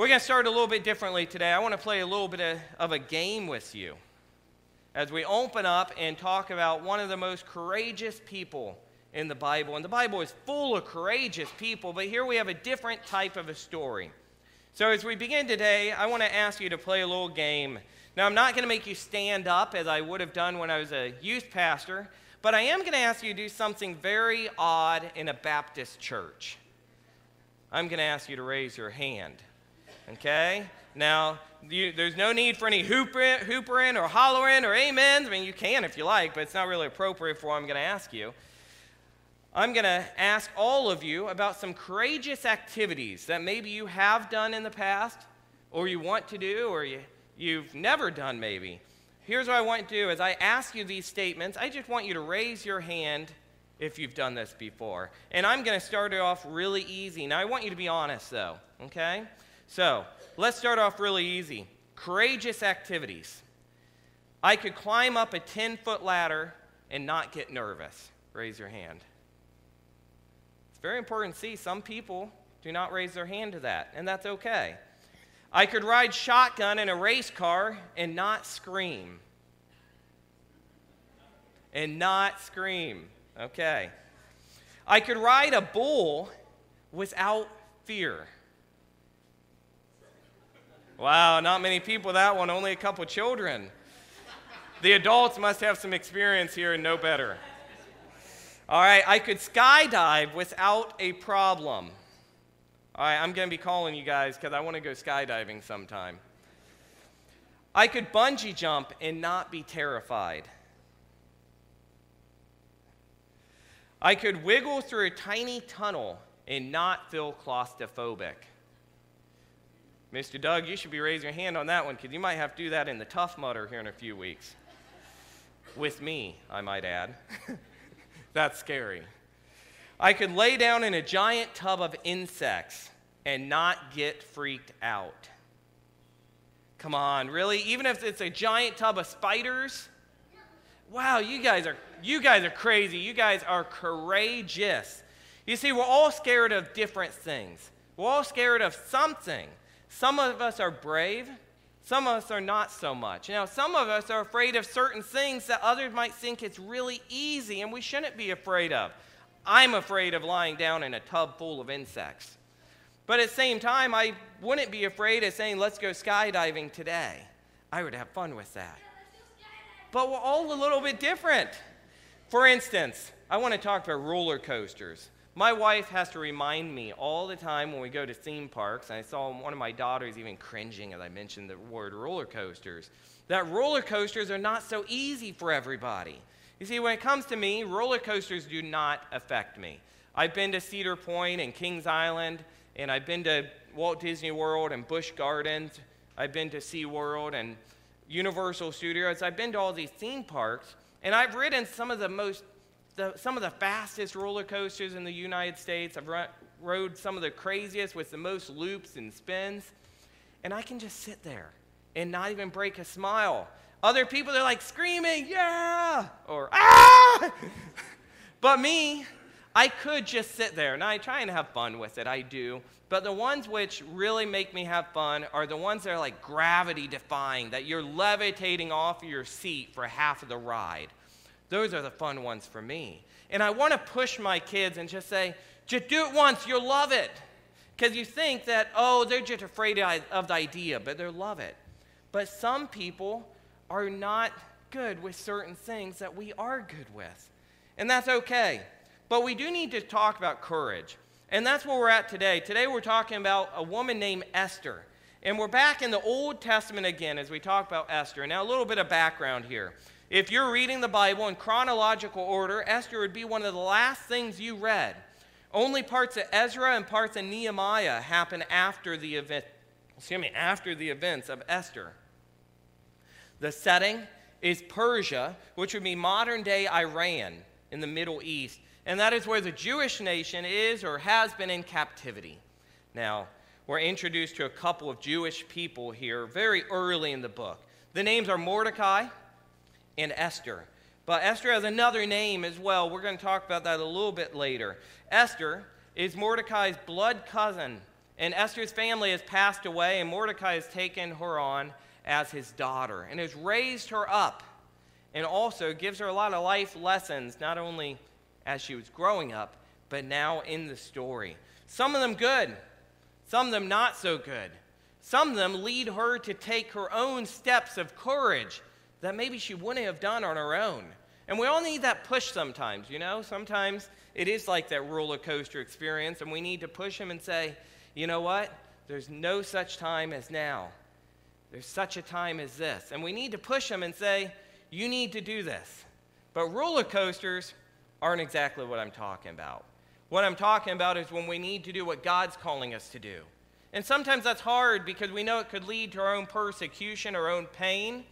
We're going to start a little bit differently today. I want to play a little bit of, of a game with you as we open up and talk about one of the most courageous people in the Bible. And the Bible is full of courageous people, but here we have a different type of a story. So as we begin today, I want to ask you to play a little game. Now, I'm not going to make you stand up as I would have done when I was a youth pastor, but I am going to ask you to do something very odd in a Baptist church. I'm going to ask you to raise your hand. Okay? Now, you, there's no need for any hoopering, hoopering or hollering or amens. I mean, you can if you like, but it's not really appropriate for what I'm going to ask you. I'm going to ask all of you about some courageous activities that maybe you have done in the past, or you want to do, or you, you've never done maybe. Here's what I want to do as I ask you these statements, I just want you to raise your hand if you've done this before. And I'm going to start it off really easy. Now, I want you to be honest, though, okay? So, let's start off really easy. Courageous activities. I could climb up a 10 foot ladder and not get nervous. Raise your hand. It's very important to see some people do not raise their hand to that, and that's okay. I could ride shotgun in a race car and not scream. And not scream. Okay. I could ride a bull without fear. Wow, not many people that one, only a couple children. The adults must have some experience here and know better. All right, I could skydive without a problem. All right, I'm going to be calling you guys because I want to go skydiving sometime. I could bungee jump and not be terrified. I could wiggle through a tiny tunnel and not feel claustrophobic. Mr. Doug, you should be raising your hand on that one because you might have to do that in the Tough Mudder here in a few weeks. With me, I might add. That's scary. I could lay down in a giant tub of insects and not get freaked out. Come on, really? Even if it's a giant tub of spiders? Wow, you guys are you guys are crazy. You guys are courageous. You see, we're all scared of different things. We're all scared of something. Some of us are brave, some of us are not so much. Now, some of us are afraid of certain things that others might think it's really easy and we shouldn't be afraid of. I'm afraid of lying down in a tub full of insects. But at the same time, I wouldn't be afraid of saying, let's go skydiving today. I would have fun with that. But we're all a little bit different. For instance, I want to talk about roller coasters. My wife has to remind me all the time when we go to theme parks, and I saw one of my daughters even cringing as I mentioned the word roller coasters, that roller coasters are not so easy for everybody. You see, when it comes to me, roller coasters do not affect me. I've been to Cedar Point and Kings Island, and I've been to Walt Disney World and Busch Gardens. I've been to SeaWorld and Universal Studios. I've been to all these theme parks, and I've ridden some of the most the, some of the fastest roller coasters in the United States. I've run, rode some of the craziest with the most loops and spins. And I can just sit there and not even break a smile. Other people, they're like screaming, yeah, or ah! but me, I could just sit there. And I try and have fun with it, I do. But the ones which really make me have fun are the ones that are like gravity defying, that you're levitating off your seat for half of the ride. Those are the fun ones for me. And I want to push my kids and just say, just do it once, you'll love it. Because you think that, oh, they're just afraid of the idea, but they'll love it. But some people are not good with certain things that we are good with. And that's okay. But we do need to talk about courage. And that's where we're at today. Today we're talking about a woman named Esther. And we're back in the Old Testament again as we talk about Esther. Now, a little bit of background here. If you're reading the Bible in chronological order, Esther would be one of the last things you read. Only parts of Ezra and parts of Nehemiah happen after the event, excuse me, after the events of Esther. The setting is Persia, which would be modern day Iran in the Middle East. And that is where the Jewish nation is or has been in captivity. Now, we're introduced to a couple of Jewish people here very early in the book. The names are Mordecai and Esther. But Esther has another name as well. We're going to talk about that a little bit later. Esther is Mordecai's blood cousin, and Esther's family has passed away, and Mordecai has taken her on as his daughter and has raised her up and also gives her a lot of life lessons, not only as she was growing up, but now in the story. Some of them good, some of them not so good. Some of them lead her to take her own steps of courage that maybe she wouldn't have done on her own. And we all need that push sometimes, you know? Sometimes it is like that roller coaster experience, and we need to push them and say, you know what? There's no such time as now. There's such a time as this. And we need to push them and say, you need to do this. But roller coasters aren't exactly what I'm talking about. What I'm talking about is when we need to do what God's calling us to do. And sometimes that's hard because we know it could lead to our own persecution, our own pain,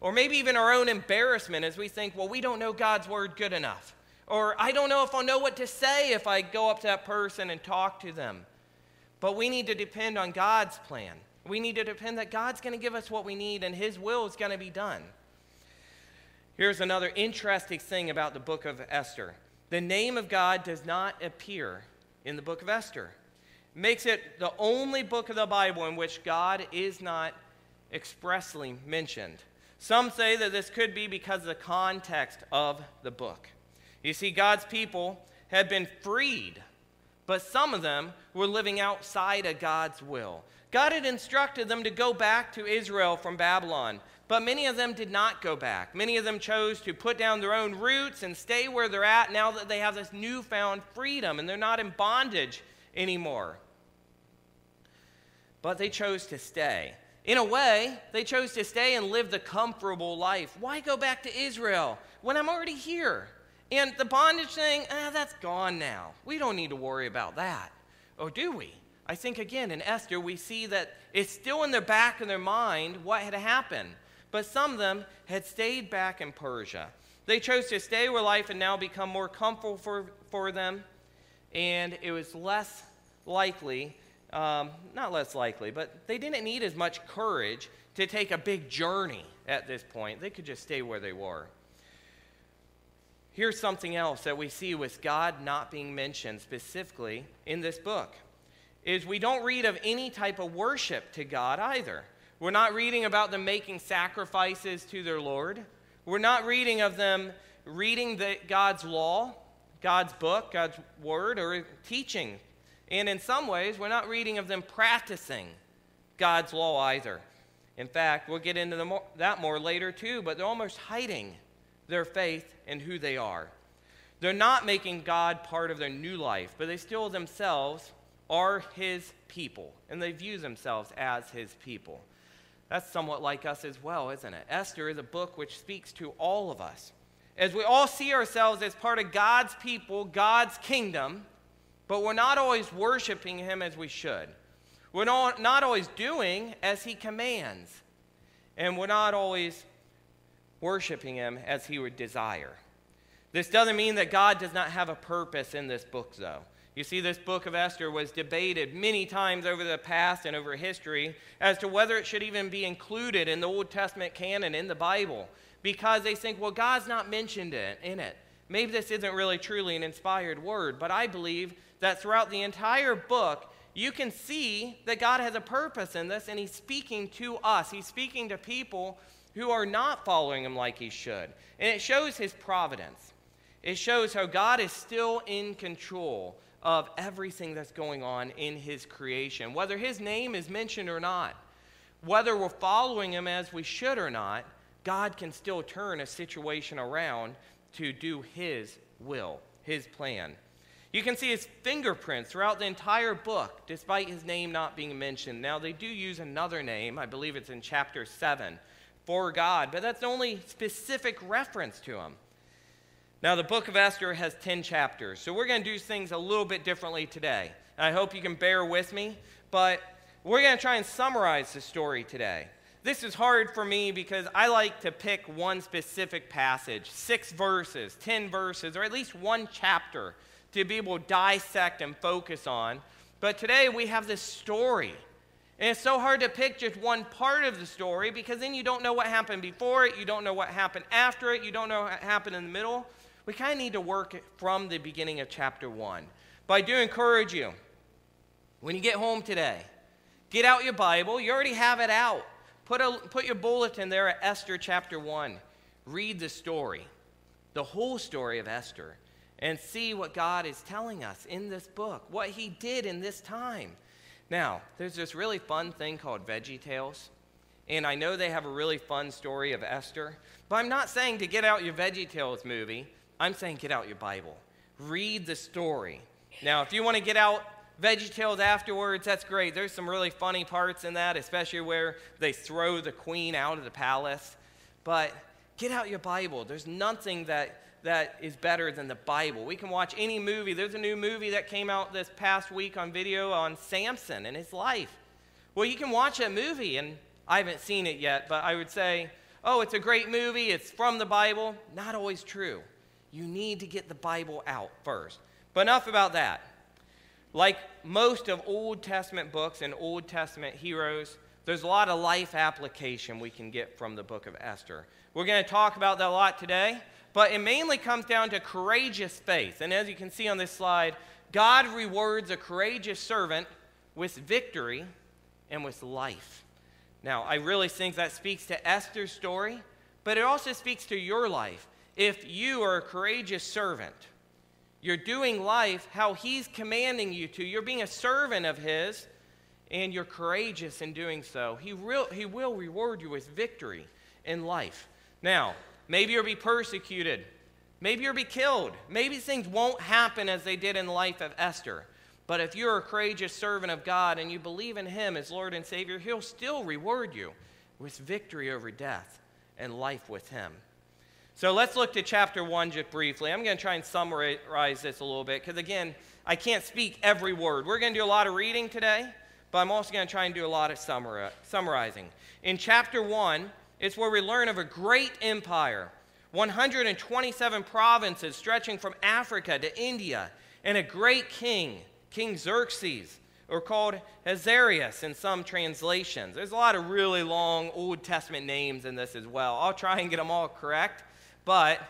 or maybe even our own embarrassment as we think, well, we don't know God's word good enough. Or I don't know if I'll know what to say if I go up to that person and talk to them. But we need to depend on God's plan. We need to depend that God's going to give us what we need and His will is going to be done. Here's another interesting thing about the book of Esther the name of God does not appear in the book of Esther. Makes it the only book of the Bible in which God is not expressly mentioned. Some say that this could be because of the context of the book. You see, God's people had been freed, but some of them were living outside of God's will. God had instructed them to go back to Israel from Babylon, but many of them did not go back. Many of them chose to put down their own roots and stay where they're at now that they have this newfound freedom and they're not in bondage anymore. But they chose to stay. In a way, they chose to stay and live the comfortable life. Why go back to Israel when I'm already here? And the bondage thing, eh, that's gone now. We don't need to worry about that. Or do we? I think again in Esther, we see that it's still in their back of their mind what had happened but some of them had stayed back in Persia. They chose to stay where life had now become more comfortable for, for them, and it was less likely, um, not less likely, but they didn't need as much courage to take a big journey at this point. They could just stay where they were. Here's something else that we see with God not being mentioned specifically in this book is we don't read of any type of worship to God either. We're not reading about them making sacrifices to their Lord. We're not reading of them reading the, God's law, God's book, God's word, or teaching. And in some ways, we're not reading of them practicing God's law either. In fact, we'll get into more, that more later too, but they're almost hiding their faith and who they are. They're not making God part of their new life, but they still themselves are His people, and they view themselves as His people. That's somewhat like us as well, isn't it? Esther is a book which speaks to all of us. As we all see ourselves as part of God's people, God's kingdom, but we're not always worshiping Him as we should. We're not, always doing as He commands. And we're not always worshiping Him as He would desire. This doesn't mean that God does not have a purpose in this book, though. You see, this book of Esther was debated many times over the past and over history as to whether it should even be included in the Old Testament canon in the Bible because they think, well, God's not mentioned in it. Maybe this isn't really truly an inspired word, but I believe that throughout the entire book, you can see that God has a purpose in this and He's speaking to us. He's speaking to people who are not following Him like He should. And it shows His providence, it shows how God is still in control of everything that's going on in his creation, whether his name is mentioned or not, whether we're following him as we should or not, God can still turn a situation around to do his will, his plan. You can see his fingerprints throughout the entire book, despite his name not being mentioned. Now, they do use another name, I believe it's in chapter 7, for God, but that's the only specific reference to him. Now, the book of Esther has 10 chapters, so we're going to do things a little bit differently today. I hope you can bear with me, but we're going to try and summarize the story today. This is hard for me because I like to pick one specific passage, six verses, 10 verses, or at least one chapter to be able to dissect and focus on. But today we have this story. And it's so hard to pick just one part of the story because then you don't know what happened before it, you don't know what happened after it, you don't know what happened in the middle we kind of need to work from the beginning of chapter 1. But I do encourage you When you get home today, get out your Bible. You already have it out. Put, a, put your bulletin there at Esther chapter 1. Read the story, the whole story of Esther, and see what God is telling us in this book, what He did in this time. Now, there's this really fun thing called Veggie Tales. And I know they have a really fun story of Esther, but I'm not saying to get out your Veggie Tales movie. I'm saying get out your Bible. Read the story. Now, if you want to get out Veggie Tales afterwards, that's great. There's some really funny parts in that, especially where they throw the queen out of the palace. But get out your Bible. There's nothing that that is better than the Bible. We can watch any movie. There's a new movie that came out this past week on video on Samson and his life. Well, you can watch that movie, and I haven't seen it yet, but I would say, oh, it's a great movie, it's from the Bible. Not always true. You need to get the Bible out first. But enough about that. Like most of Old Testament books and Old Testament heroes, there's a lot of life application we can get from the book of Esther. We're going to talk about that a lot today but it mainly comes down to courageous faith. And as you can see on this slide, God rewards a courageous servant with victory and with life. Now, I really think that speaks to Esther's story, but it also speaks to your life. If you are a courageous servant, you're doing life how He's commanding you to, you're being a servant of His, and you're courageous in doing so, He will, he will reward you with victory in life. Now, Maybe you'll be persecuted. Maybe you'll be killed. Maybe things won't happen as they did in the life of Esther. But if you're a courageous servant of God and you believe in Him as Lord and Savior, He'll still reward you with victory over death and life with Him. So let's look to chapter 1 just briefly. I'm going to try and summarize this a little bit because, again, I can't speak every word. We're going to do a lot of reading today, but I'm also going to try and do a lot of summarizing. In chapter 1, it's where we learn of a great empire, 127 provinces stretching from Africa to India, and a great king, King Xerxes, or called Ahasuerus in some translations. There's a lot of really long Old Testament names in this as well. I'll try and get them all correct, but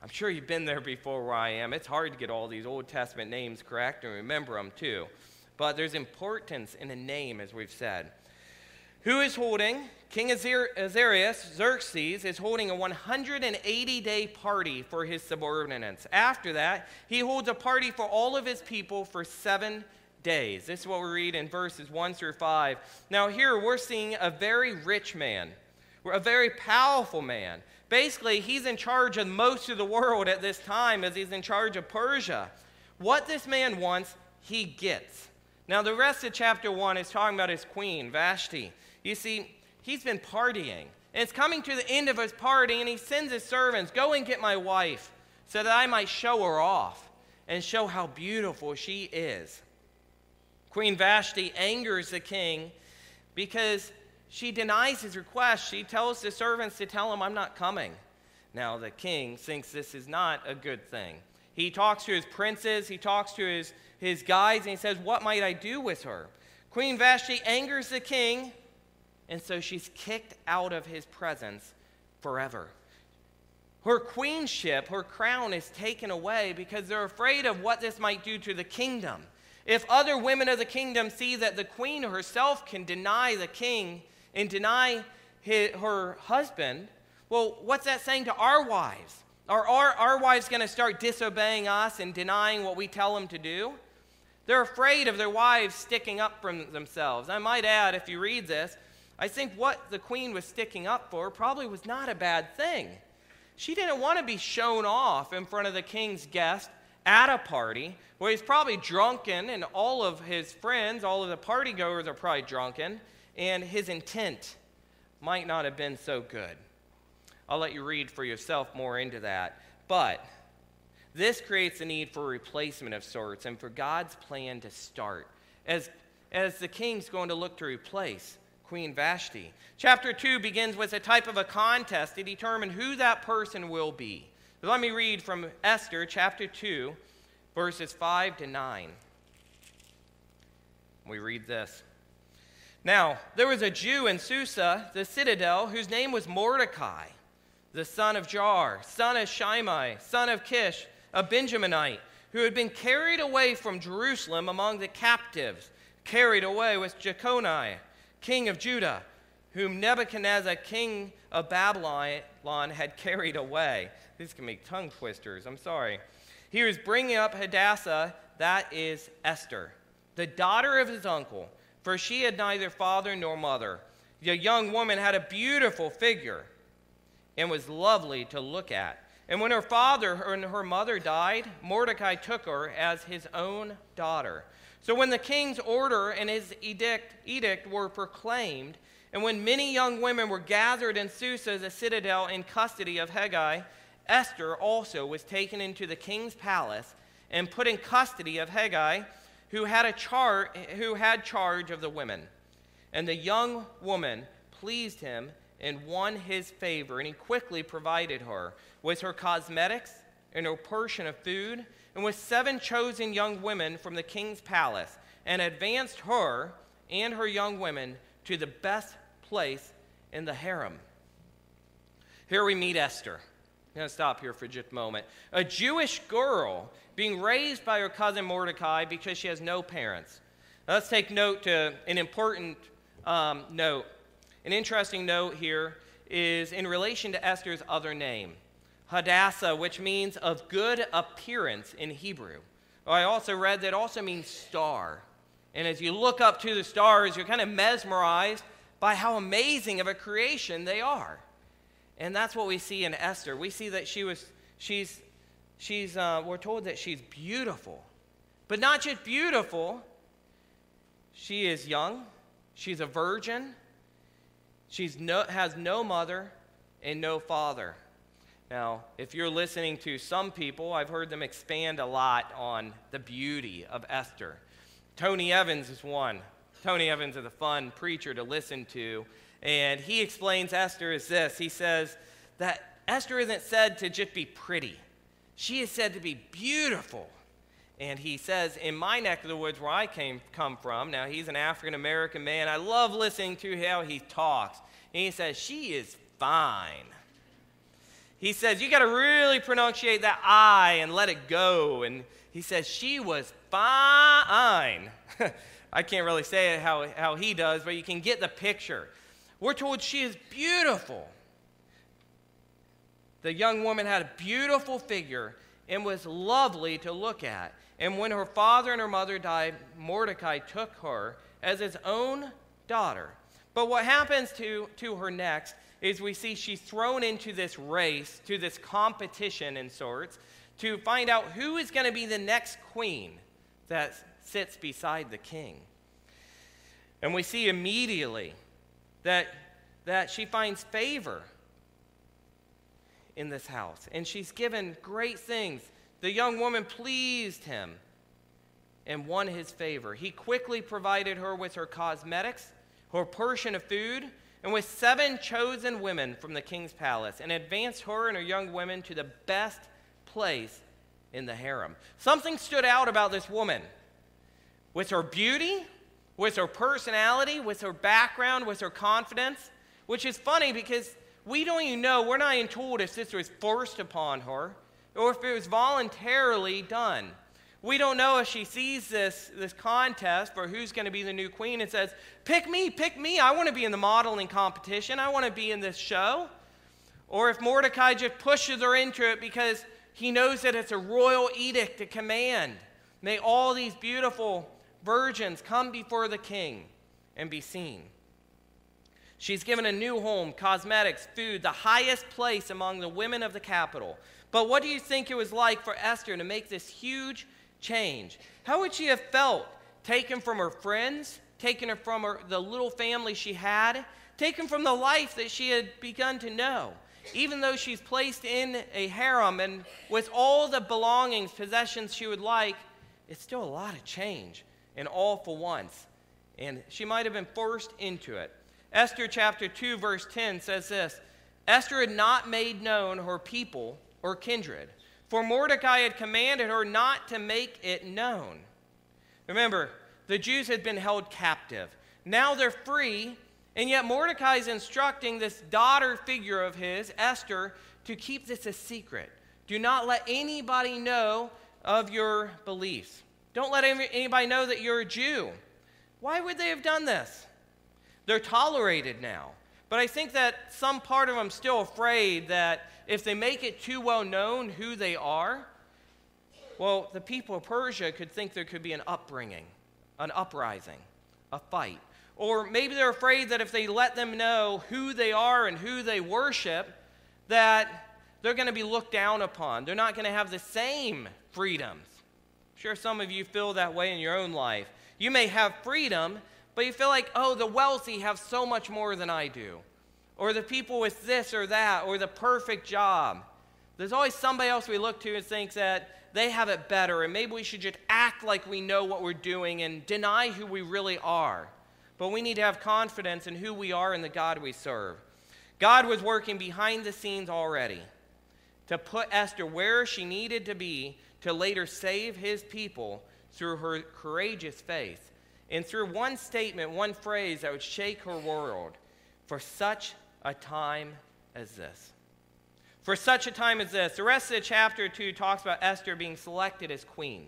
I'm sure you've been there before where I am. It's hard to get all these Old Testament names correct and remember them too. But there's importance in a name, as we've said. Who is holding King Ahasuerus, Xerxes, is holding a 180 day party for his subordinates. After that, he holds a party for all of his people for seven days. This is what we read in verses 1 through 5. Now, here we're seeing a very rich man, a very powerful man. Basically, he's in charge of most of the world at this time as he's in charge of Persia. What this man wants, he gets. Now, the rest of chapter 1 is talking about his queen, Vashti. You see, he's been partying. And it's coming to the end of his party, and he sends his servants, Go and get my wife, so that I might show her off and show how beautiful she is. Queen Vashti angers the king because she denies his request. She tells the servants to tell him, I'm not coming. Now, the king thinks this is not a good thing. He talks to his princes, he talks to his, his guides, and he says, What might I do with her? Queen Vashti angers the king and so she's kicked out of his presence forever. Her queenship, her crown is taken away because they're afraid of what this might do to the kingdom. If other women of the kingdom see that the queen herself can deny the king and deny his, her husband, well, what's that saying to our wives? Are our, our wives going to start disobeying us and denying what we tell them to do? They're afraid of their wives sticking up for themselves. I might add, if you read this, I think what the queen was sticking up for probably was not a bad thing. She didn't want to be shown off in front of the king's guest at a party where he's probably drunken and all of his friends, all of the partygoers are probably drunken, and his intent might not have been so good. I'll let you read for yourself more into that. But this creates a need for replacement of sorts and for God's plan to start as, as the king's going to look to replace Queen Vashti. Chapter 2 begins with a type of a contest to determine who that person will be. Let me read from Esther chapter 2, verses 5 to 9. We read this. Now, there was a Jew in Susa, the citadel, whose name was Mordecai, the son of Jair, son of Shimei, son of Kish, a Benjaminite, who had been carried away from Jerusalem among the captives carried away with Jeconiah, king of Judah, whom Nebuchadnezzar, king of Babylon, had carried away. These can make tongue twisters. I'm sorry. He was bringing up Hadassah, that is Esther, the daughter of his uncle, for she had neither father nor mother. The young woman had a beautiful figure and was lovely to look at. And when her father and her mother died, Mordecai took her as his own daughter. So when the king's order and his edict, edict were proclaimed, and when many young women were gathered in Susa, the citadel, in custody of Hegai, Esther also was taken into the king's palace and put in custody of Hegai, who had, a char- who had charge of the women. And the young woman pleased him and won his favor, and he quickly provided her with her cosmetics and her portion of food, and with seven chosen young women from the king's palace, and advanced her and her young women to the best place in the harem. Here we meet Esther. I'm going to stop here for just a moment. A Jewish girl being raised by her cousin Mordecai because she has no parents. Now let's take note to an important um, note. An interesting note here is in relation to Esther's other name, Hadassah, which means of good appearance in Hebrew. I also read that also means star. And as you look up to the stars, you're kind of mesmerized by how amazing of a creation they are. And that's what we see in Esther. We see that she was, she's, she's uh, we're told that she's beautiful. But not just beautiful, she is young, she's a virgin, she no, has no mother and no father. Now, if you're listening to some people, I've heard them expand a lot on the beauty of Esther. Tony Evans is one. Tony Evans is a fun preacher to listen to. And he explains Esther as this He says that Esther isn't said to just be pretty, she is said to be beautiful. And he says, in my neck of the woods where I came, come from, now he's an African American man. I love listening to how he talks. And he says, She is fine. He says, You got to really pronunciate that I and let it go. And he says, She was fine. I can't really say it how, how he does, but you can get the picture. We're told she is beautiful. The young woman had a beautiful figure and was lovely to look at. And when her father and her mother died, Mordecai took her as his own daughter. But what happens to, to her next is we see she's thrown into this race, to this competition in sorts, to find out who is going to be the next queen that sits beside the king. And we see immediately that, that she finds favor in this house. And she's given great things. The young woman pleased him and won his favor. He quickly provided her with her cosmetics, her portion of food, and with seven chosen women from the king's palace, and advanced her and her young women to the best place in the harem. Something stood out about this woman. With her beauty, with her personality, with her background, with her confidence, which is funny because we don't even know, we're not even told if this was forced upon her or if it was voluntarily done. We don't know if she sees this, this contest for who's going to be the new queen and says, Pick me, pick me. I want to be in the modeling competition. I want to be in this show. Or if Mordecai just pushes her into it because he knows that it's a royal edict, a command. May all these beautiful virgins come before the king and be seen. She's given a new home, cosmetics, food, the highest place among the women of the capital. But what do you think it was like for Esther to make this huge change? How would she have felt taken from her friends, taken from her, the little family she had, taken from the life that she had begun to know? Even though she's placed in a harem and with all the belongings, possessions she would like, it's still a lot of change and all for once. And she might have been forced into it. Esther chapter 2, verse 10 says this Esther had not made known her people or kindred, for Mordecai had commanded her not to make it known. Remember, the Jews had been held captive. Now they're free, and yet Mordecai is instructing this daughter figure of his, Esther, to keep this a secret. Do not let anybody know of your beliefs. Don't let anybody know that you're a Jew. Why would they have done this? They're tolerated now. But I think that some part of them still afraid that if they make it too well known who they are, well, the people of Persia could think there could be an upbringing, an uprising, a fight. Or maybe they're afraid that if they let them know who they are and who they worship, that they're going to be looked down upon. They're not going to have the same freedoms. Sure some of you feel that way in your own life. You may have freedom, but you feel like, oh, the wealthy have so much more than I do. Or the people with this or that, or the perfect job. There's always somebody else we look to and think that they have it better, and maybe we should just act like we know what we're doing and deny who we really are. But we need to have confidence in who we are and the God we serve. God was working behind the scenes already to put Esther where she needed to be to later save his people through her courageous faith and through one statement, one phrase that would shake her world for such a time as this. For such a time as this. The rest of the chapter 2 talks about Esther being selected as queen.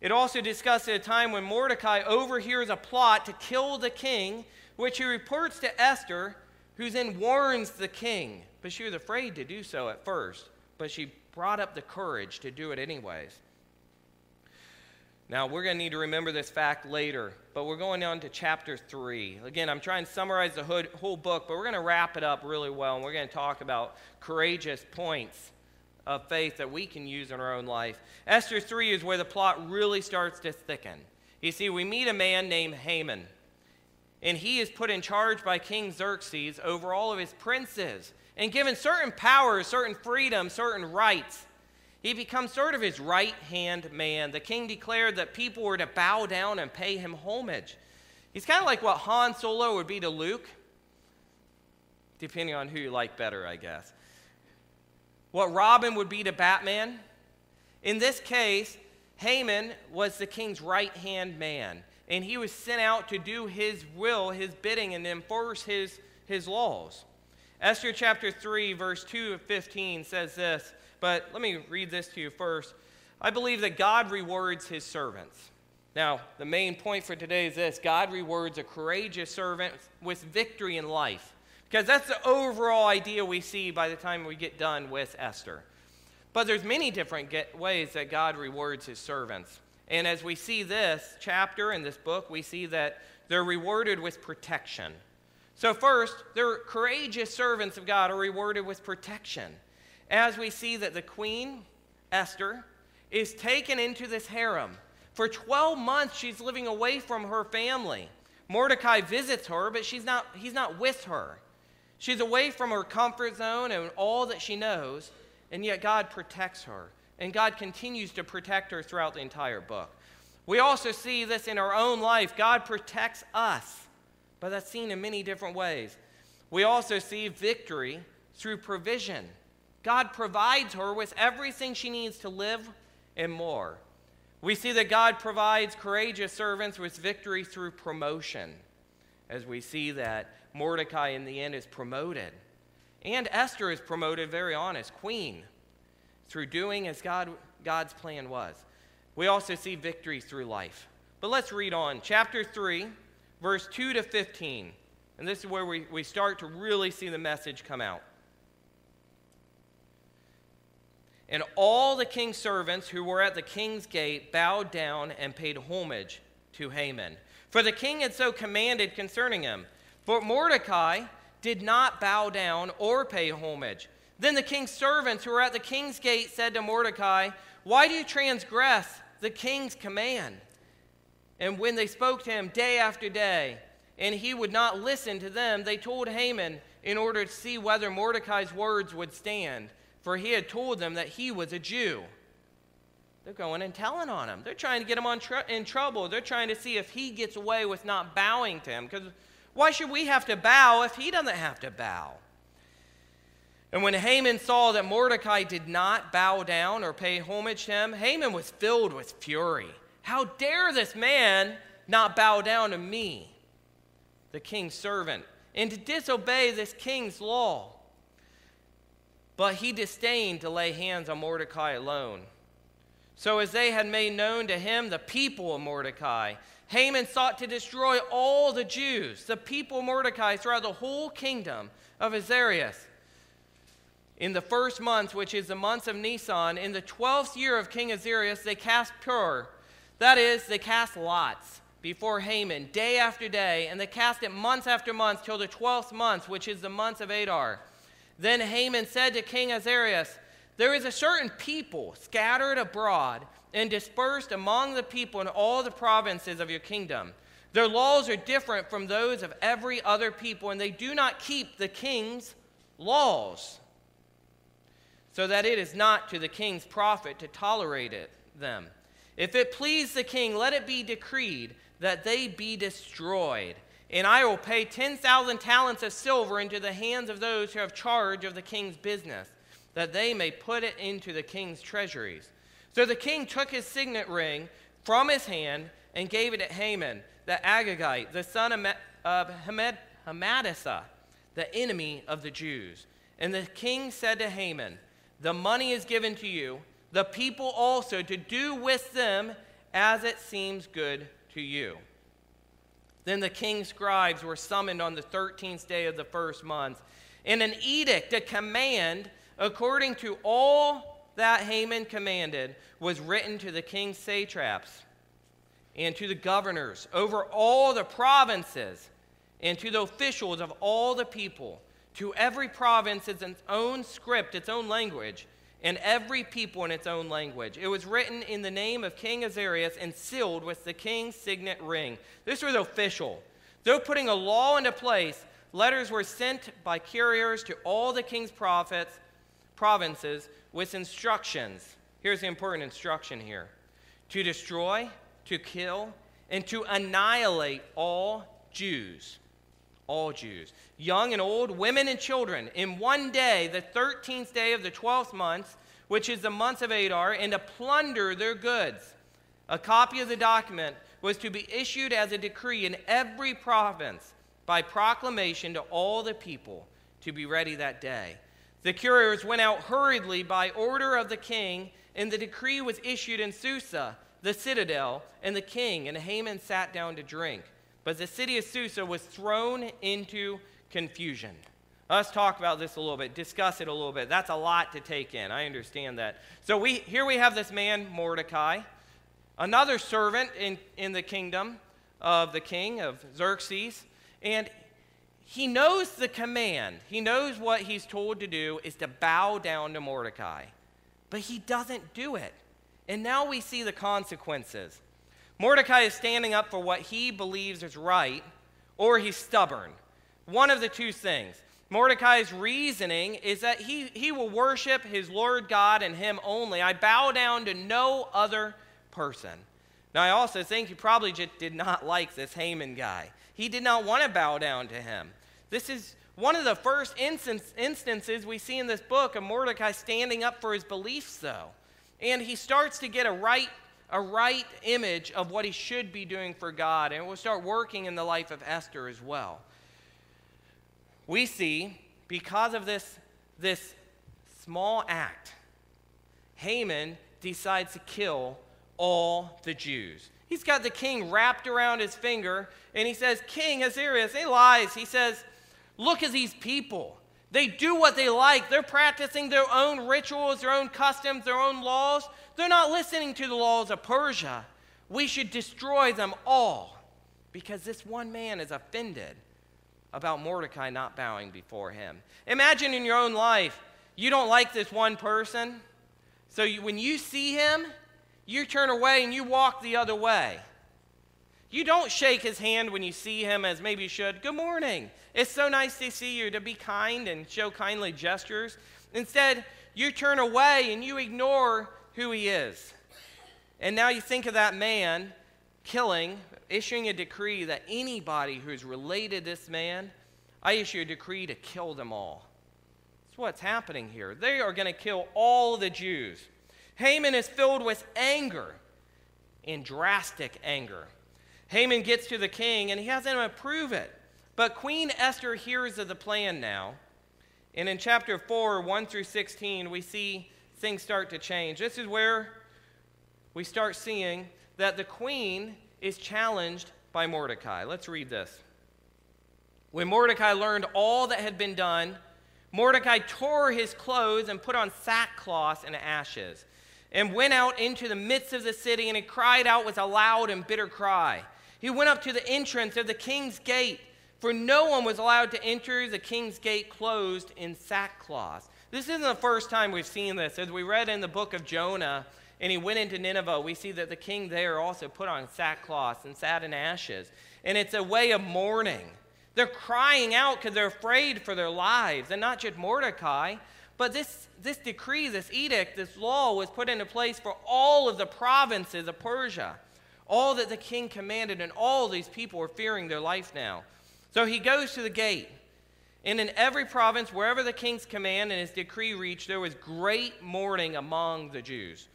It also discusses a time when Mordecai overhears a plot to kill the king, which he reports to Esther, who then warns the king. But she was afraid to do so at first, but she brought up the courage to do it anyways. Now, we're going to need to remember this fact later, but we're going on to chapter 3. Again, I'm trying to summarize the whole book, but we're going to wrap it up really well, and we're going to talk about courageous points of faith that we can use in our own life. Esther 3 is where the plot really starts to thicken. You see, we meet a man named Haman, and he is put in charge by King Xerxes over all of his princes and given certain powers, certain freedom, certain rights. He becomes sort of his right hand man. The king declared that people were to bow down and pay him homage. He's kind of like what Han Solo would be to Luke, depending on who you like better, I guess. What Robin would be to Batman. In this case, Haman was the king's right hand man, and he was sent out to do his will, his bidding, and enforce his, his laws. Esther chapter 3, verse 2 of 15 says this but let me read this to you first. I believe that God rewards his servants. Now, the main point for today is this God rewards a courageous servant with victory in life. Because that's the overall idea we see by the time we get done with Esther. But there's many different ways that God rewards his servants. And as we see this chapter in this book, we see that they're rewarded with protection. So, first, they're courageous servants of God are rewarded with protection as we see that the queen, Esther, is taken into this harem. For 12 months, she's living away from her family. Mordecai visits her, but she's not, he's not with her. She's away from her comfort zone and all that she knows, and yet God protects her. And God continues to protect her throughout the entire book. We also see this in our own life. God protects us, but that's seen in many different ways. We also see victory through provision. God provides her with everything she needs to live and more. We see that God provides courageous servants with victory through promotion, as we see that Mordecai in the end is promoted. And Esther is promoted, very honest, queen, through doing as God, God's plan was. We also see victory through life. But let's read on. Chapter 3, verse 2 to 15. And this is where we, we start to really see the message come out. And all the king's servants who were at the king's gate bowed down and paid homage to Haman. For the king had so commanded concerning him. But Mordecai did not bow down or pay homage. Then the king's servants who were at the king's gate said to Mordecai, Why do you transgress the king's command? And when they spoke to him day after day, and he would not listen to them, they told Haman in order to see whether Mordecai's words would stand for he had told them that he was a Jew. They're going and telling on him. They're trying to get him tr- in trouble. They're trying to see if he gets away with not bowing to him. Because why should we have to bow if he doesn't have to bow? And when Haman saw that Mordecai did not bow down or pay homage to him, Haman was filled with fury. How dare this man not bow down to me, the king's servant, and to disobey this king's law? But he disdained to lay hands on Mordecai alone. So, as they had made known to him the people of Mordecai, Haman sought to destroy all the Jews, the people of Mordecai, throughout the whole kingdom of Ahasuerus. In the first month, which is the month of Nisan, in the twelfth year of King Ahasuerus, they cast pur. That is, they cast lots before Haman day after day, and they cast it month after month till the twelfth month, which is the month of Adar. Then Haman said to King Ahasuerus, There is a certain people scattered abroad and dispersed among the people in all the provinces of your kingdom. Their laws are different from those of every other people, and they do not keep the king's laws, so that it is not to the king's profit to tolerate it, them. If it please the king, let it be decreed that they be destroyed. And I will pay 10,000 talents of silver into the hands of those who have charge of the king's business, that they may put it into the king's treasuries. So the king took his signet ring from his hand and gave it to Haman, the Agagite, the son of, of Hamed, Hamedassa, the enemy of the Jews. And the king said to Haman, The money is given to you, the people also, to do with them as it seems good to you. Then the king's scribes were summoned on the 13th day of the first month, and an edict, a command, according to all that Haman commanded, was written to the king's satraps and to the governors over all the provinces and to the officials of all the people. To every province its own script, its own language, and every people in its own language. It was written in the name of King Ahasuerus and sealed with the king's signet ring. This was official. Though putting a law into place, letters were sent by couriers to all the king's prophets, provinces with instructions. Here's the important instruction here to destroy, to kill, and to annihilate all Jews all Jews, young and old, women and children, in one day, the 13th day of the 12th month, which is the month of Adar, and to plunder their goods. A copy of the document was to be issued as a decree in every province by proclamation to all the people to be ready that day. The couriers went out hurriedly by order of the king, and the decree was issued in Susa, the citadel, and the king and Haman sat down to drink. But the city of Susa was thrown into confusion. Let's talk about this a little bit, discuss it a little bit. That's a lot to take in. I understand that. So we, here we have this man, Mordecai, another servant in, in the kingdom of the king of Xerxes, and he knows the command. He knows what he's told to do is to bow down to Mordecai, but he doesn't do it. And now we see the consequences. Mordecai is standing up for what he believes is right, or he's stubborn. One of the two things. Mordecai's reasoning is that he, he will worship his Lord God and him only. I bow down to no other person. Now, I also think he probably just did not like this Haman guy. He did not want to bow down to him. This is one of the first instance, instances we see in this book of Mordecai standing up for his beliefs, though. And he starts to get a right a right image of what he should be doing for God, and it will start working in the life of Esther as well. We see, because of this, this small act, Haman decides to kill all the Jews. He's got the king wrapped around his finger, and he says, King Ahasuerus, he lies. He says, Look at these people. They do what they like. They're practicing their own rituals, their own customs, their own laws. They're not listening to the laws of Persia. We should destroy them all because this one man is offended about Mordecai not bowing before him. Imagine in your own life, you don't like this one person. So you, when you see him, you turn away and you walk the other way. You don't shake his hand when you see him as maybe you should. Good morning. It's so nice to see you, to be kind and show kindly gestures. Instead, you turn away and you ignore who he is. And now you think of that man killing, issuing a decree that anybody who's related to this man, I issue a decree to kill them all. That's what's happening here. They are going to kill all the Jews. Haman is filled with anger, in drastic anger. Haman gets to the king and he has him approve it. But Queen Esther hears of the plan now. And in chapter 4, 1 through 16, we see things start to change. This is where we start seeing that the queen is challenged by Mordecai. Let's read this. When Mordecai learned all that had been done, Mordecai tore his clothes and put on sackcloth and ashes, and went out into the midst of the city, and he cried out with a loud and bitter cry. He went up to the entrance of the king's gate, for no one was allowed to enter the king's gate closed in sackcloth. This isn't the first time we've seen this. As we read in the book of Jonah, and he went into Nineveh, we see that the king there also put on sackcloth and sat in ashes. And it's a way of mourning. They're crying out because they're afraid for their lives. And not just Mordecai, but this, this decree, this edict, this law was put into place for all of the provinces of Persia. All that the king commanded, and all these people were fearing their life now. So he goes to the gate. And in every province, wherever the king's command and his decree reached, there was great mourning among the Jews,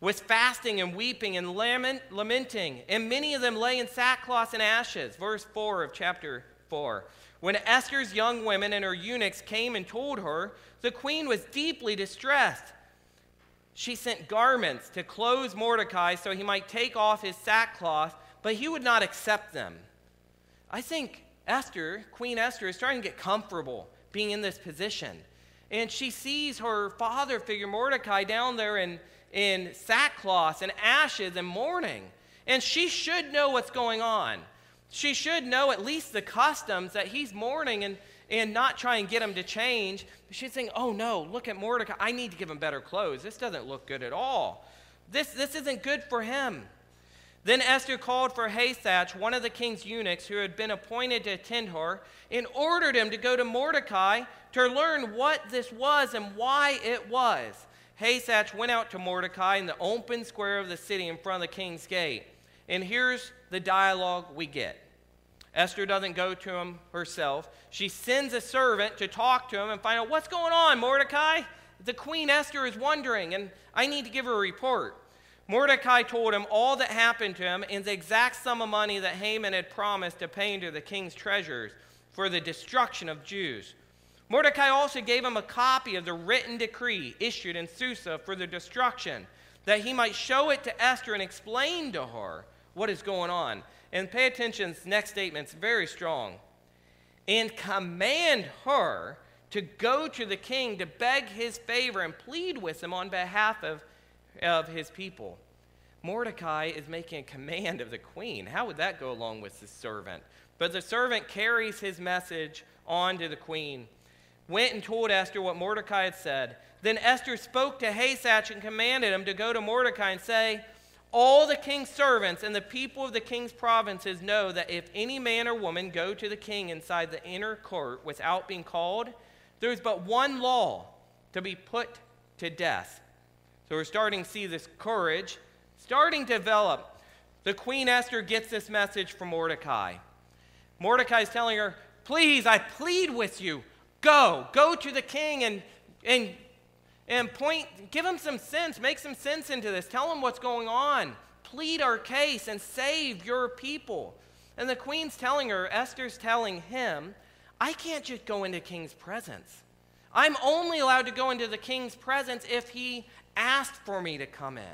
with fasting and weeping and lament, lamenting. And many of them lay in sackcloth and ashes. Verse 4 of chapter 4. When Esther's young women and her eunuchs came and told her, the queen was deeply distressed. She sent garments to clothe Mordecai so he might take off his sackcloth, but he would not accept them. I think Esther, Queen Esther, is starting to get comfortable being in this position. And she sees her father figure, Mordecai, down there in, in sackcloth and ashes and mourning. And she should know what's going on. She should know at least the customs that he's mourning and, and not try and get him to change. But she's saying, oh no, look at Mordecai. I need to give him better clothes. This doesn't look good at all. This, this isn't good for him. Then Esther called for Hathach, one of the king's eunuchs who had been appointed to attend her, and ordered him to go to Mordecai to learn what this was and why it was. Hathach went out to Mordecai in the open square of the city in front of the king's gate. And here's the dialogue we get. Esther doesn't go to him herself. She sends a servant to talk to him and find out what's going on, Mordecai. The queen Esther is wondering, and I need to give her a report. Mordecai told him all that happened to him and the exact sum of money that Haman had promised to pay into the king's treasures for the destruction of Jews. Mordecai also gave him a copy of the written decree issued in Susa for the destruction, that he might show it to Esther and explain to her what is going on. And pay attention, this next statement's very strong. And command her to go to the king to beg his favor and plead with him on behalf of of his people. Mordecai is making a command of the queen. How would that go along with the servant? But the servant carries his message on to the queen, went and told Esther what Mordecai had said. Then Esther spoke to Hathach and commanded him to go to Mordecai and say, All the king's servants and the people of the king's provinces know that if any man or woman go to the king inside the inner court without being called, there is but one law to be put to death so we're starting to see this courage starting to develop. The Queen Esther gets this message from Mordecai. Mordecai is telling her, Please, I plead with you, go, go to the king and, and, and point, give him some sense, make some sense into this, tell him what's going on, plead our case and save your people. And the queen's telling her, Esther's telling him, I can't just go into king's presence. I'm only allowed to go into the king's presence if he asked for me to come in.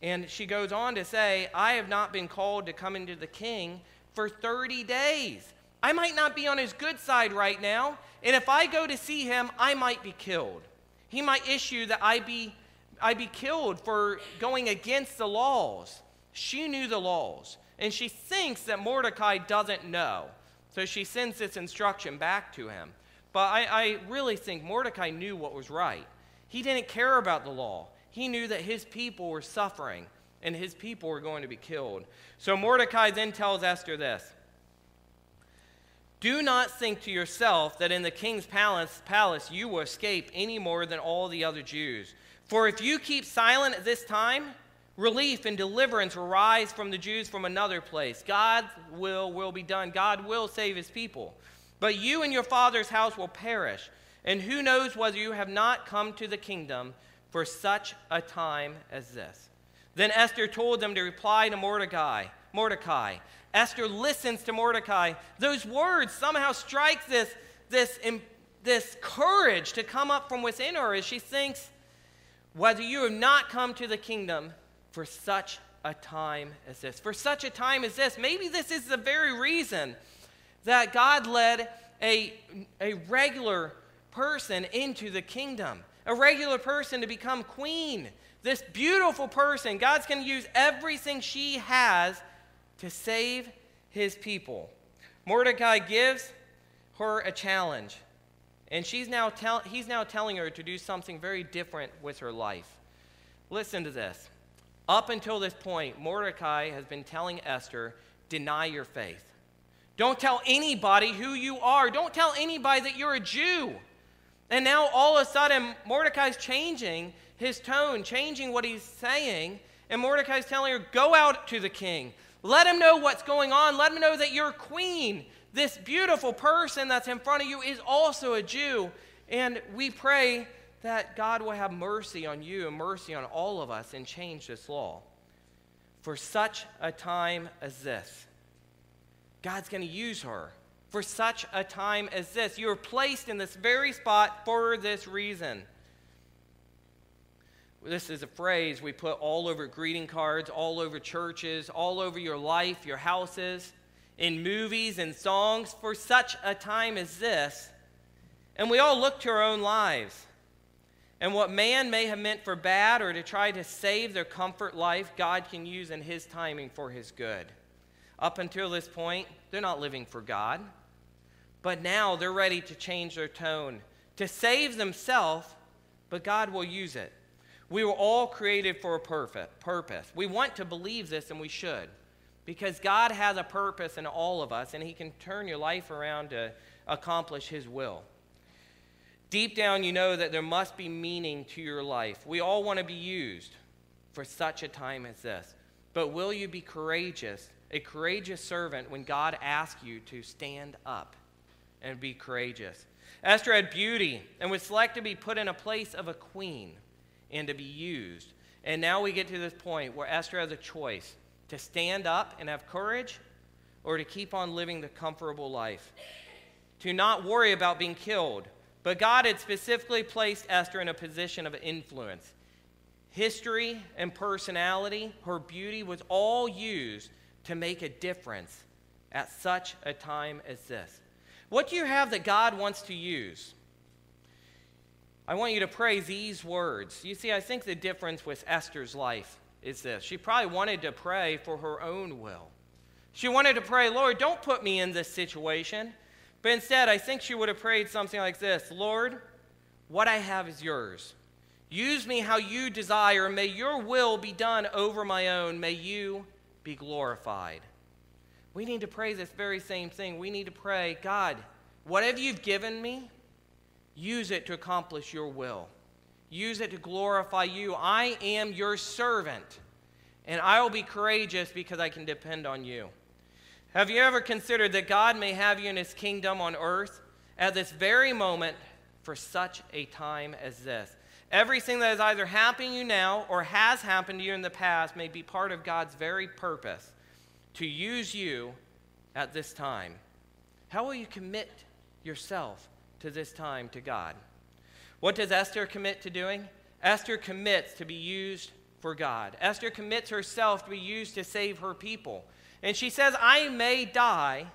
And she goes on to say, I have not been called to come into the king for 30 days. I might not be on his good side right now, and if I go to see him, I might be killed. He might issue that I be, I be killed for going against the laws. She knew the laws, and she thinks that Mordecai doesn't know. So she sends this instruction back to him. But I, I really think Mordecai knew what was right. He didn't care about the law. He knew that his people were suffering and his people were going to be killed. So Mordecai then tells Esther this Do not think to yourself that in the king's palace, palace you will escape any more than all the other Jews. For if you keep silent at this time, relief and deliverance will rise from the Jews from another place. God's will will be done. God will save his people. But you and your father's house will perish. And who knows whether you have not come to the kingdom for such a time as this? Then Esther told them to reply to Mordecai. Mordecai. Esther listens to Mordecai. Those words somehow strike this, this, this courage to come up from within her as she thinks, whether you have not come to the kingdom for such a time as this. For such a time as this. Maybe this is the very reason that God led a, a regular person into the kingdom, a regular person to become queen. This beautiful person, God's going to use everything she has to save his people. Mordecai gives her a challenge, and she's now tell, he's now telling her to do something very different with her life. Listen to this. Up until this point, Mordecai has been telling Esther, deny your faith. Don't tell anybody who you are. Don't tell anybody that you're a Jew. And now all of a sudden, Mordecai's changing his tone, changing what he's saying. And Mordecai's telling her, Go out to the king. Let him know what's going on. Let him know that your queen, this beautiful person that's in front of you, is also a Jew. And we pray that God will have mercy on you and mercy on all of us and change this law for such a time as this. God's going to use her for such a time as this. You are placed in this very spot for this reason. This is a phrase we put all over greeting cards, all over churches, all over your life, your houses, in movies and songs for such a time as this. And we all look to our own lives. And what man may have meant for bad or to try to save their comfort life, God can use in his timing for his good. Up until this point, they're not living for God. But now they're ready to change their tone, to save themselves, but God will use it. We were all created for a perfect purpose. We want to believe this, and we should, because God has a purpose in all of us, and He can turn your life around to accomplish His will. Deep down, you know that there must be meaning to your life. We all want to be used for such a time as this. But will you be courageous a courageous servant when God asks you to stand up and be courageous. Esther had beauty and was selected to be put in a place of a queen and to be used. And now we get to this point where Esther has a choice to stand up and have courage or to keep on living the comfortable life, to not worry about being killed. But God had specifically placed Esther in a position of influence. History and personality, her beauty was all used to make a difference at such a time as this? What do you have that God wants to use? I want you to pray these words. You see, I think the difference with Esther's life is this. She probably wanted to pray for her own will. She wanted to pray, Lord, don't put me in this situation. But instead, I think she would have prayed something like this Lord, what I have is yours. Use me how you desire. May your will be done over my own. May you be glorified. We need to pray this very same thing. We need to pray, God, whatever you've given me, use it to accomplish your will. Use it to glorify you. I am your servant, and I will be courageous because I can depend on you. Have you ever considered that God may have you in his kingdom on earth at this very moment for such a time as this? Everything that is either happening to you now or has happened to you in the past may be part of God's very purpose to use you at this time. How will you commit yourself to this time to God? What does Esther commit to doing? Esther commits to be used for God. Esther commits herself to be used to save her people. And she says, I may die,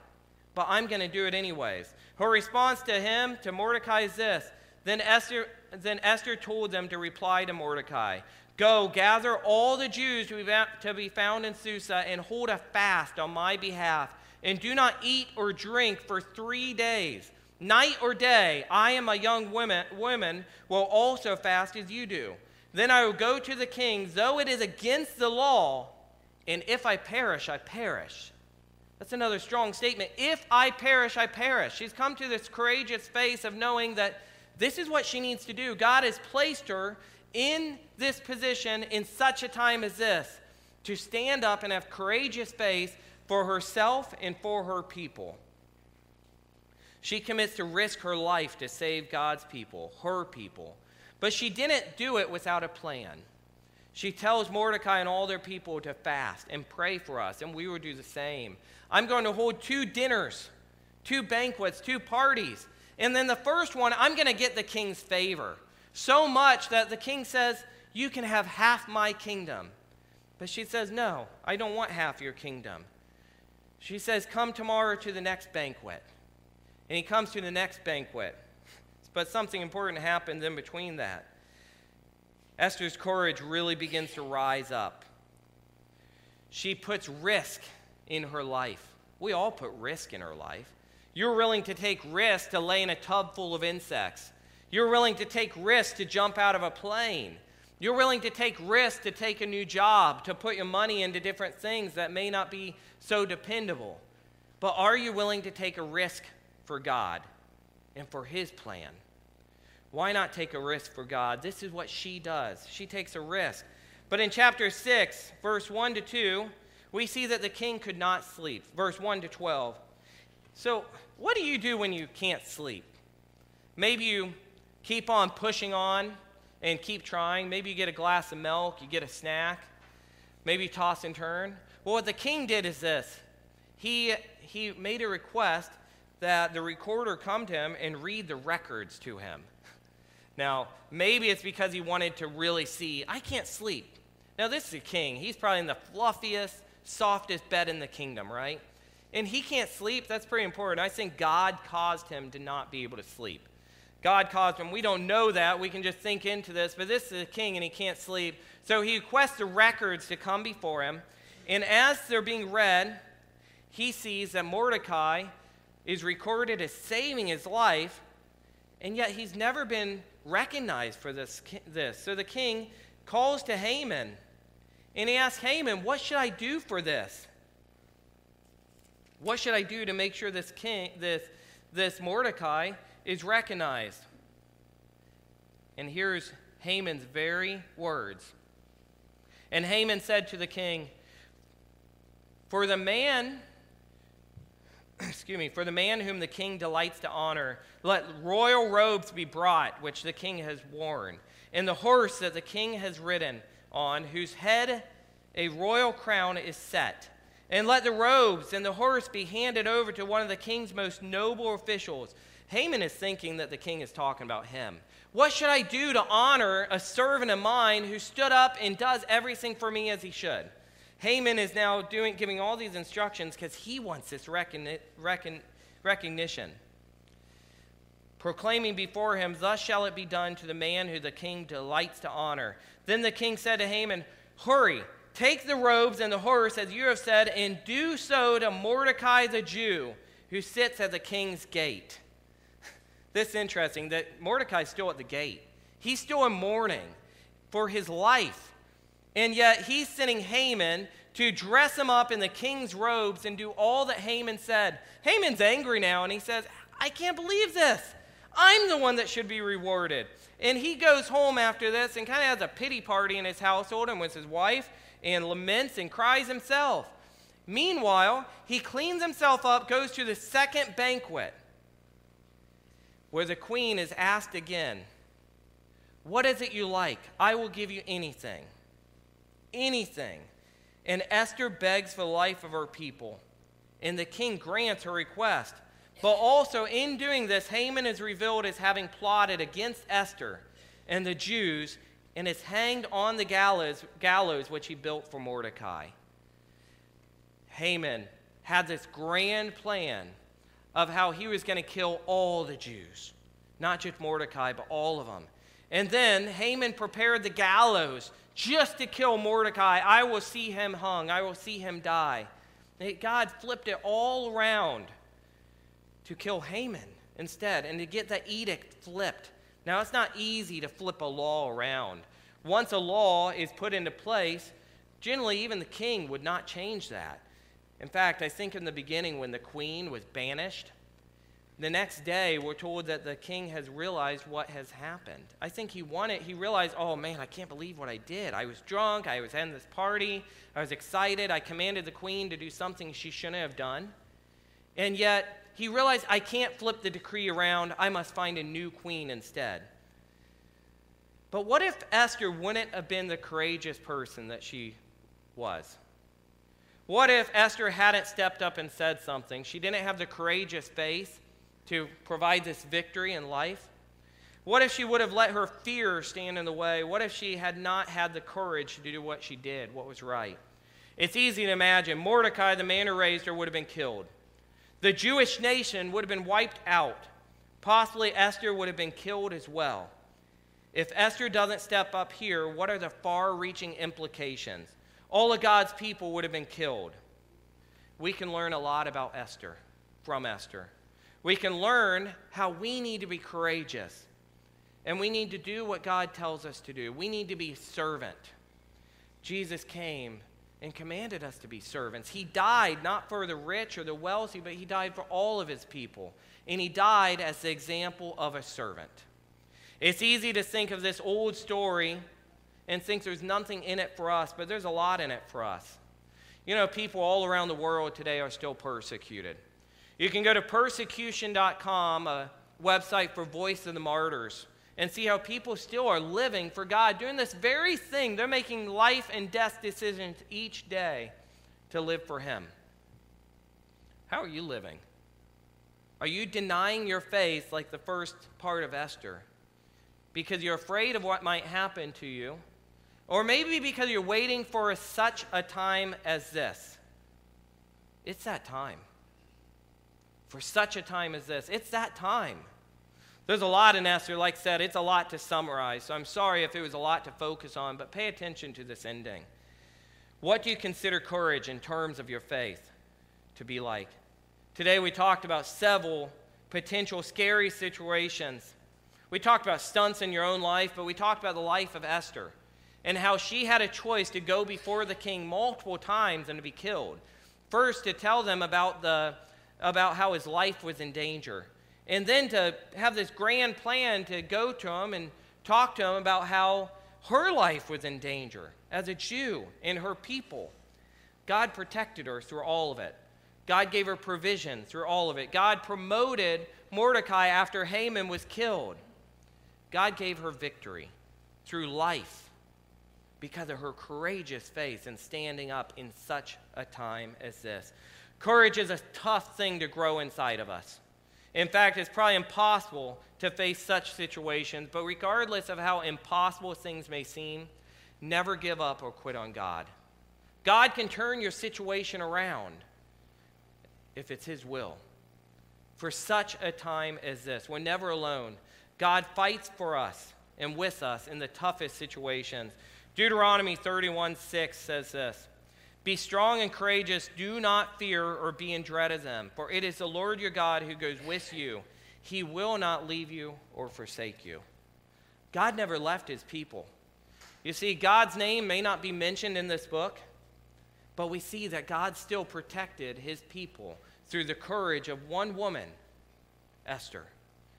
but I'm going to do it anyways. Her response to him, to Mordecai, is this Then Esther then Esther told them to reply to Mordecai Go, gather all the Jews to be found in Susa and hold a fast on my behalf, and do not eat or drink for three days. Night or day, I am a young woman, woman will also fast as you do. Then I will go to the king, though it is against the law, and if I perish, I perish. That's another strong statement. If I perish, I perish. She's come to this courageous face of knowing that this is what she needs to do. God has placed her in this position in such a time as this to stand up and have courageous faith for herself and for her people. She commits to risk her life to save God's people, her people. But she didn't do it without a plan. She tells Mordecai and all their people to fast and pray for us, and we will do the same. I'm going to hold two dinners, two banquets, two parties and then the first one, I'm going to get the king's favor. So much that the king says, You can have half my kingdom. But she says, No, I don't want half your kingdom. She says, Come tomorrow to the next banquet. And he comes to the next banquet. But something important happens in between that. Esther's courage really begins to rise up. She puts risk in her life. We all put risk in our life. You're willing to take risks to lay in a tub full of insects. You're willing to take risks to jump out of a plane. You're willing to take risks to take a new job, to put your money into different things that may not be so dependable. But are you willing to take a risk for God and for His plan? Why not take a risk for God? This is what she does. She takes a risk. But in chapter 6, verse 1 to 2, we see that the king could not sleep. Verse 1 to 12. So, what do you do when you can't sleep? Maybe you keep on pushing on and keep trying. Maybe you get a glass of milk, you get a snack, maybe toss and turn. Well, what the king did is this he, he made a request that the recorder come to him and read the records to him. Now, maybe it's because he wanted to really see, I can't sleep. Now, this is a king. He's probably in the fluffiest, softest bed in the kingdom, right? And he can't sleep. That's pretty important. I think God caused him to not be able to sleep. God caused him. We don't know that. We can just think into this. But this is a king and he can't sleep. So he requests the records to come before him. And as they're being read, he sees that Mordecai is recorded as saving his life, and yet he's never been recognized for this. this. So the king calls to Haman, and he asks Haman, What should I do for this? What should I do to make sure this king, this, this Mordecai is recognized? And here's Haman's very words. And Haman said to the king, For the man excuse me, for the man whom the king delights to honor, let royal robes be brought, which the king has worn, and the horse that the king has ridden on, whose head a royal crown is set. And let the robes and the horse be handed over to one of the king's most noble officials. Haman is thinking that the king is talking about him. What should I do to honor a servant of mine who stood up and does everything for me as he should? Haman is now doing, giving all these instructions because he wants this recon, recognition. Proclaiming before him, Thus shall it be done to the man who the king delights to honor. Then the king said to Haman, Hurry, take the robes and the horse, as you have said, and do so to Mordecai the Jew, who sits at the king's gate. This is interesting that Mordecai's still at the gate. He's still in mourning for his life and yet he's sending Haman to dress him up in the king's robes and do all that Haman said. Haman's angry now and he says, I can't believe this. I'm the one that should be rewarded. And he goes home after this and kind of has a pity party in his household and with his wife and laments and cries himself. Meanwhile, he cleans himself up, goes to the second banquet where the queen is asked again, What is it you like? I will give you anything anything. And Esther begs for the life of her people. And the king grants her request. But also, in doing this, Haman is revealed as having plotted against Esther and the Jews and is hanged on the gallows, gallows which he built for Mordecai. Haman had this grand plan of how he was going to kill all the Jews, not just Mordecai, but all of them. And then Haman prepared the gallows just to kill Mordecai. I will see him hung, I will see him die. God flipped it all around to kill Haman instead and to get that edict flipped. Now, it's not easy to flip a law around. Once a law is put into place, generally, even the king would not change that. In fact, I think in the beginning, when the queen was banished, the next day, we're told that the king has realized what has happened. I think he wanted, he realized, oh man, I can't believe what I did. I was drunk, I was in this party, I was excited, I commanded the queen to do something she shouldn't have done. And yet, he realized, I can't flip the decree around, I must find a new queen instead. But what if Esther wouldn't have been the courageous person that she was? What if Esther hadn't stepped up and said something? She didn't have the courageous faith to provide this victory in life? What if she would have let her fear stand in the way? What if she had not had the courage to do what she did, what was right? It's easy to imagine. Mordecai, the man who raised her, would have been killed. The Jewish nation would have been wiped out. Possibly Esther would have been killed as well. If Esther doesn't step up here, what are the far reaching implications? All of God's people would have been killed. We can learn a lot about Esther from Esther. We can learn how we need to be courageous and we need to do what God tells us to do. We need to be servant. Jesus came and commanded us to be servants. He died not for the rich or the wealthy, but he died for all of his people. And he died as the example of a servant. It's easy to think of this old story and think there's nothing in it for us, but there's a lot in it for us. You know, people all around the world today are still persecuted. You can go to persecution.com, a website for Voice of the Martyrs and see how people still are living for God, doing this very thing. They're making life and death decisions each day to live for Him. How are you living? Are you denying your faith like the first part of Esther because you're afraid of what might happen to you? Or maybe because you're waiting for such a time as this. It's that time. For such a time as this. It's that time. There's a lot in Esther. Like I said, it's a lot to summarize. So I'm sorry if it was a lot to focus on, but pay attention to this ending. What do you consider courage in terms of your faith to be like? Today we talked about several potential scary situations. We talked about stunts in your own life, but we talked about the life of Esther and how she had a choice to go before the king multiple times and to be killed. First, to tell them about, the, about how his life was in danger. And then to have this grand plan to go to him and talk to him about how her life was in danger as a Jew and her people. God protected her through all of it. God gave her provision through all of it. God promoted Mordecai after Haman was killed. God gave her victory through life because of her courageous faith in standing up in such a time as this. Courage is a tough thing to grow inside of us. In fact, it's probably impossible to face such situations, but regardless of how impossible things may seem, never give up or quit on God. God can turn your situation around if it's His will. For such a time as this, we're never alone. God fights for us and with us in the toughest situations. Deuteronomy 31 6 says this be strong and courageous. Do not fear or be in dread of them, for it is the Lord your God who goes with you. He will not leave you or forsake you. God never left his people. You see, God's name may not be mentioned in this book, but we see that God still protected his people through the courage of one woman, Esther,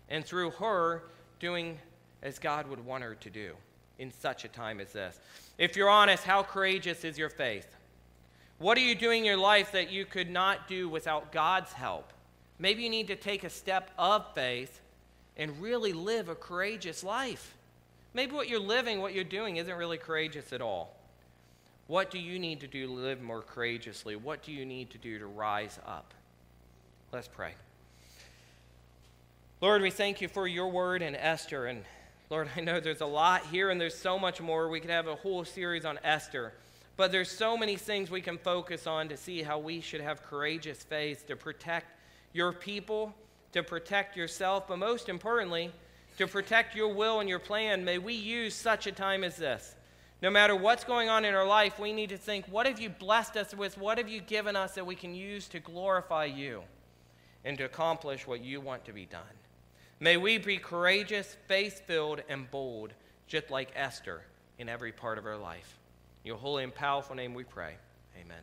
and through her doing as God would want her to do in such a time as this. If you're honest, how courageous is your faith? What are you doing in your life that you could not do without God's help? Maybe you need to take a step of faith and really live a courageous life. Maybe what you're living, what you're doing, isn't really courageous at all. What do you need to do to live more courageously? What do you need to do to rise up? Let's pray. Lord, we thank you for your word and Esther. And Lord, I know there's a lot here and there's so much more. We could have a whole series on Esther. But there's so many things we can focus on to see how we should have courageous faith to protect your people, to protect yourself, but most importantly, to protect your will and your plan. May we use such a time as this. No matter what's going on in our life, we need to think, what have you blessed us with? What have you given us that we can use to glorify you and to accomplish what you want to be done? May we be courageous, faith filled, and bold, just like Esther in every part of our life In your holy and powerful name we pray. Amen.